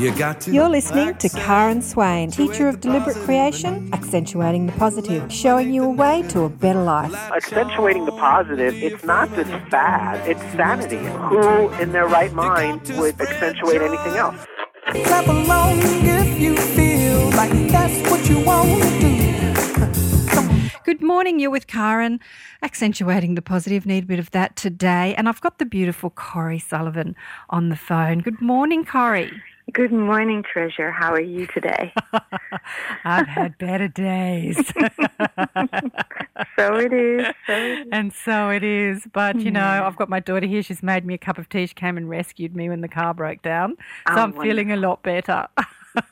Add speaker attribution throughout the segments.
Speaker 1: You got to
Speaker 2: You're listening to Karen Swain, teacher of deliberate creation, accentuating the positive, showing you a way to a better life.
Speaker 3: accentuating the positive, it's not just fad, it's sanity. Who in their right mind would accentuate anything else?
Speaker 4: Clap along if you feel like that's what you want to do.
Speaker 2: Good morning, you're with Karen, accentuating the positive. Need a bit of that today. And I've got the beautiful Corey Sullivan on the phone. Good morning, Corrie.
Speaker 5: Good morning, Treasure. How are you today?
Speaker 2: I've had better days.
Speaker 5: so it is. So it is.
Speaker 2: and so it is. But, you know, I've got my daughter here. She's made me a cup of tea. She came and rescued me when the car broke down. So
Speaker 5: Oh,
Speaker 2: I'm feeling a lot better.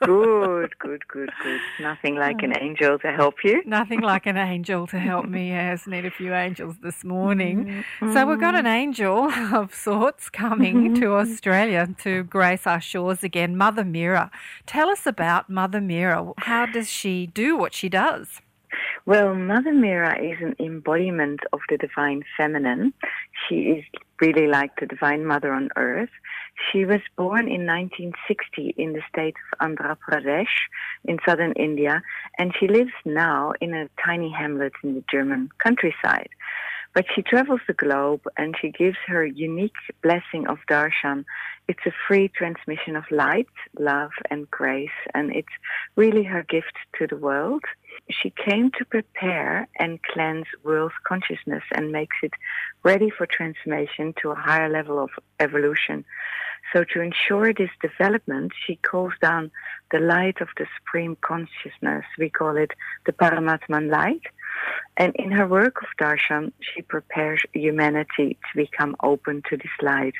Speaker 5: Good, good, good, good. Nothing like an oh. angel to help you.
Speaker 2: Nothing like an angel to help me. Yes, need a few angels this morning. Mm-hmm. So we've got an angel of sorts coming to mm-hmm. Australia to grace our shores again. Mother Meera. Tell us about Mother Meera. How does she do what she does?
Speaker 5: Well, Mother Meera is an embodiment of the divine feminine. She is really like the divine mother on earth. She was born in 1960 in the state of Andhra Pradesh in southern India, and she lives now in a tiny hamlet in the German countryside. But she travels the globe and she gives her unique blessing of darshan. It's a free transmission of light, love, and grace, and it's really her gift to the world. She came to prepare and cleanse world consciousness and makes it ready for transformation to a higher level of evolution. So to ensure this development, she calls down the light of the supreme consciousness. We call it the Paramatman light. And in her work of darshan, she prepares humanity to become open to this light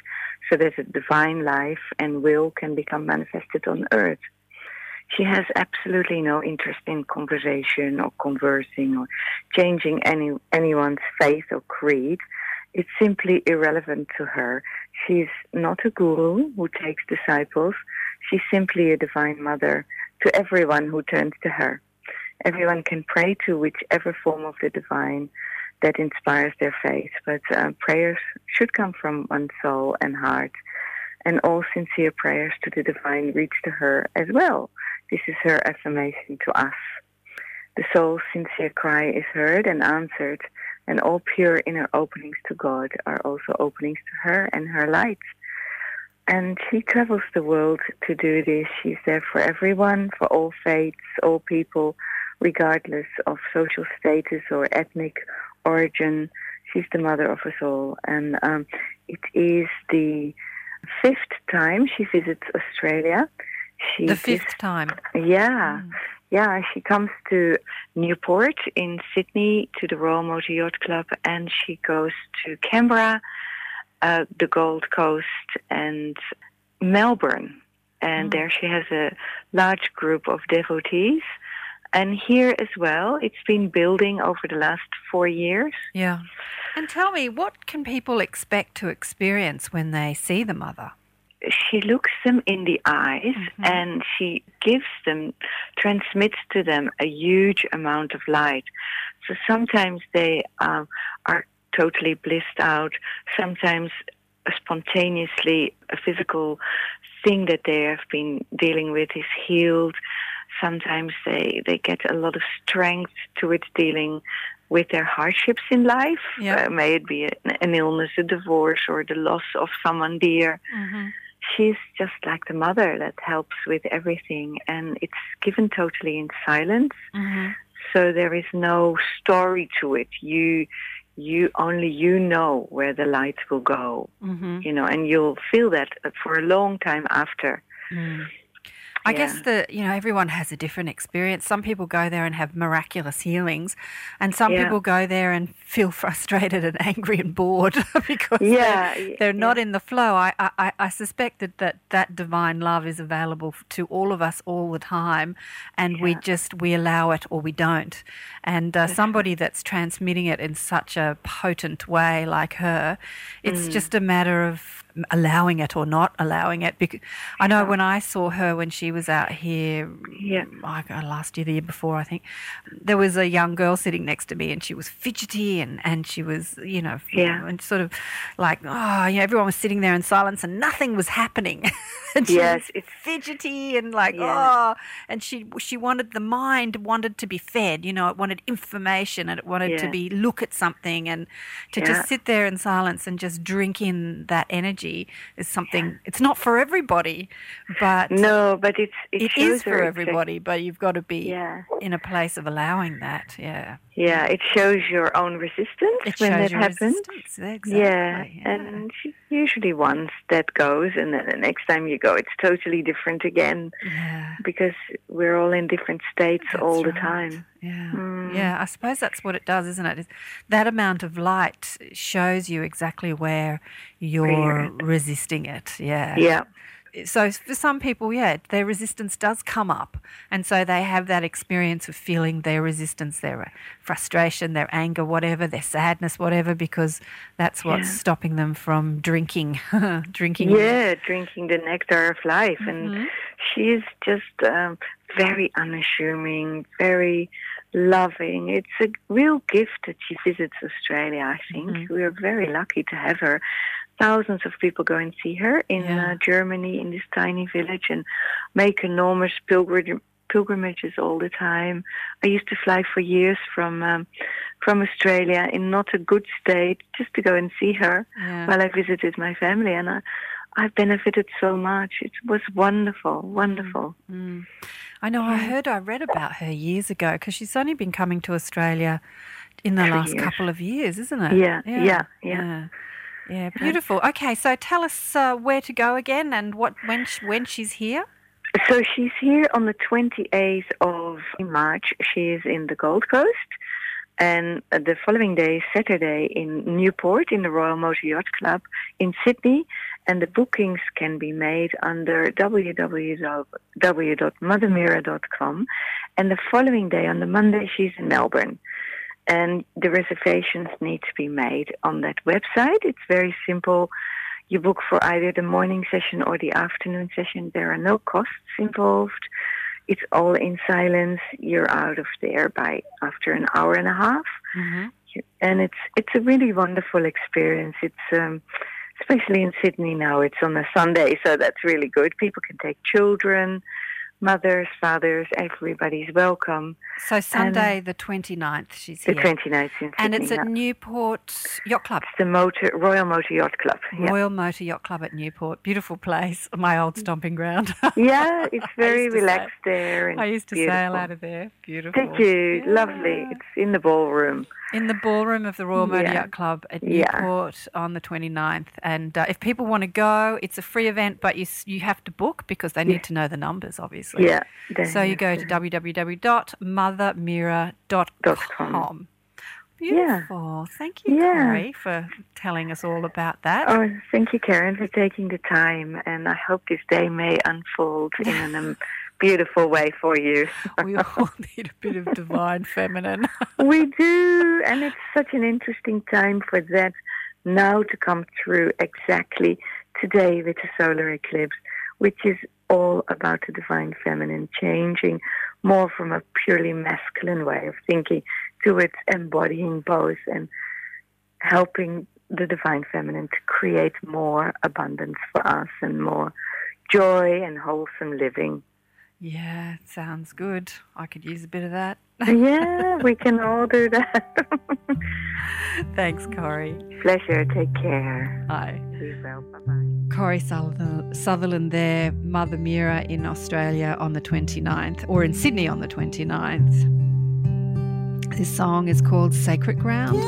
Speaker 5: so that the divine life and will can become manifested on earth. She has absolutely no interest in conversation or conversing or changing any anyone's faith or creed. It's simply irrelevant to her. She's not a guru who takes disciples. She's simply a divine mother to everyone who turns to her. Everyone can pray to whichever form of the divine that inspires their faith, but uh, prayers should come from one's soul and heart. And all sincere prayers to the divine reach to her as well. This is her affirmation to us. The soul's sincere cry is heard and answered, and all pure inner openings to God are also openings to her and her light. And she travels the world to do this. She's there for everyone, for all faiths, all people, regardless of social status or ethnic origin. She's the mother of us all. And um, it is the fifth time she visits Australia. She
Speaker 2: The
Speaker 5: gives-
Speaker 2: fifth time.
Speaker 5: yeah. Yeah, she comes to Newport in Sydney to the Royal Motor Yacht Club and she goes to Canberra, uh, the Gold Coast and Melbourne. And there she has a large group of devotees. And here as well, it's been building over the last four years.
Speaker 2: Yeah. And tell me, what can people expect to experience when they see the mother?
Speaker 5: She looks them in the eyes and she gives them, transmits to them a huge amount of light. So sometimes they um, are totally blissed out. Sometimes spontaneously a physical thing that they have been dealing with is healed. Sometimes they, they get a lot of strength towards dealing with their hardships in life.
Speaker 2: Yeah.
Speaker 5: Uh, may it be an, an illness, a divorce, or the loss of someone dear she's just like the mother that helps with everything and it's given totally in silence. So there is no story to it. You you only you know where the light will go
Speaker 2: Mm-hmm.
Speaker 5: you know and you'll feel that for a long time after
Speaker 2: I
Speaker 5: Yeah.
Speaker 2: guess that you know everyone has a different experience. Some people go there and have miraculous healings, and some
Speaker 5: Yeah.
Speaker 2: people go there and feel frustrated and angry and bored because
Speaker 5: Yeah,
Speaker 2: they're, they're not in the flow. I, I, I suspect that, that that divine love is available to all of us all the time, and we just we allow it or we don't. And uh, somebody that's transmitting it in such a potent way like her, it's
Speaker 5: Mm.
Speaker 2: just a matter of allowing it or not allowing it. Because I know when I saw her when she was out here,
Speaker 5: Yeah.
Speaker 2: Last year, the year before, I think, there was a young girl sitting next to me, and she was fidgety and and she was, you know,
Speaker 5: Yeah.
Speaker 2: and sort of like, oh, you know, everyone was sitting there in silence and nothing was happening. and she
Speaker 5: Yes, it's-
Speaker 2: fidgety and like
Speaker 5: Yeah.
Speaker 2: oh, and she she wanted the mind wanted to be fed. You know, it wanted information and it wanted to be look at something and to
Speaker 5: Yeah.
Speaker 2: just sit there in silence and just drink in that energy is something. It's not for everybody, but
Speaker 5: No, but it's it,
Speaker 2: it is for everybody. But you've got to be
Speaker 5: Yeah.
Speaker 2: in a place of allowing that. Yeah,
Speaker 5: Yeah, it shows your own resistance
Speaker 2: it
Speaker 5: when
Speaker 2: shows
Speaker 5: that happens.
Speaker 2: Exactly.
Speaker 5: Yeah, and usually once that goes, and then the next time you go, it's totally different again
Speaker 2: yeah.
Speaker 5: because we're all in different states
Speaker 2: That's
Speaker 5: all the
Speaker 2: right.
Speaker 5: time.
Speaker 2: Yeah,
Speaker 5: Mm.
Speaker 2: yeah. I suppose that's what it does, isn't it? That amount of light shows you exactly where you're
Speaker 5: you're
Speaker 2: resisting it. Yeah.
Speaker 5: Yeah,
Speaker 2: So for some people, yeah, their resistance does come up, and so they have that experience of feeling their resistance, their frustration, their anger, whatever, their sadness, whatever, because that's what's
Speaker 5: Yeah.
Speaker 2: stopping them from drinking, drinking.
Speaker 5: yeah, drinking the nectar of life, and
Speaker 2: Mhm.
Speaker 5: she is just um, very unassuming, very loving. It's a real gift that she visits Australia. I think
Speaker 2: Mhm.
Speaker 5: we are very lucky to have her. Thousands of people go and see her in
Speaker 2: Yeah.
Speaker 5: uh, Germany in this tiny village and make enormous pilgrim- pilgrimages all the time. I used to fly for years from um, from Australia in not a good state just to go and see her
Speaker 2: Yeah.
Speaker 5: while I visited my family, and I, I benefited so much. It was wonderful, wonderful.
Speaker 2: Mm. I know. I heard. I read about her years ago because she's only been coming to Australia in the
Speaker 5: Three
Speaker 2: last
Speaker 5: years.
Speaker 2: couple of years, isn't it?
Speaker 5: Yeah, yeah, yeah.
Speaker 2: yeah. Yeah, beautiful. Okay, so tell us uh, where to go again and what when sh- when she's here.
Speaker 5: So she's here on the 28th of March. She is in the Gold Coast. And uh, the following day, Saturday, in Newport in the Royal Motor Yacht Club in Sydney. And the bookings can be made under www.mothermeera.com. And the following day, on the Monday, she's in Melbourne. And the reservations need to be made on that website. It's very simple. You book for either the morning session or the afternoon session. There are no costs involved. It's all in silence. You're out of there by after an hour and a half,
Speaker 2: Mm-hmm.
Speaker 5: and it's it's a really wonderful experience. It's um, especially in Sydney now. It's on a Sunday, so that's really good. People can take children, mothers, fathers. Everybody's welcome.
Speaker 2: So Sunday the 29th she's
Speaker 5: The
Speaker 2: here.
Speaker 5: 29th in Sydney.
Speaker 2: and it's at
Speaker 5: yeah.
Speaker 2: Newport Yacht Club.
Speaker 5: It's the motor Royal Motor Yacht Club. Yeah.
Speaker 2: Royal Motor Yacht Club at Newport. Beautiful place. My old stomping ground.
Speaker 5: yeah, it's very relaxed there. And
Speaker 2: I used to
Speaker 5: beautiful.
Speaker 2: sail out of there. Beautiful.
Speaker 5: Did you? Lovely. It's in the ballroom.
Speaker 2: in the ballroom of the Royal Motor
Speaker 5: Yeah.
Speaker 2: Yacht Club at
Speaker 5: Yeah.
Speaker 2: Newport on the 29th. And uh, if people want to go, it's a free event, but you you have to book because they need
Speaker 5: Yeah.
Speaker 2: to know the numbers, obviously.
Speaker 5: Yeah.
Speaker 2: So you go to www.mothermeera.com. Beautiful. Thank you,
Speaker 5: Yeah.
Speaker 2: Corey, for telling us all about that.
Speaker 5: Oh, thank you, Karen, for taking the time, and I hope this day may unfold in a beautiful way for you.
Speaker 2: we all need a bit of divine feminine.
Speaker 5: we do, and it's such an interesting time for that now to come through exactly today with the solar eclipse, which is all about the divine feminine changing more from a purely masculine way of thinking towards embodying both and helping the divine feminine to create more abundance for us and more joy and wholesome living.
Speaker 2: yeah, sounds good. I could use a bit of that.
Speaker 5: yeah, we can all do that.
Speaker 2: Thanks, Corey.
Speaker 5: Pleasure. Take care.
Speaker 2: Bye.
Speaker 5: Be well. Bye bye.
Speaker 2: Corey Sutherland, there, Mother Meera in Australia on the 29th, or in Sydney on the 29th. This song is called Sacred Ground.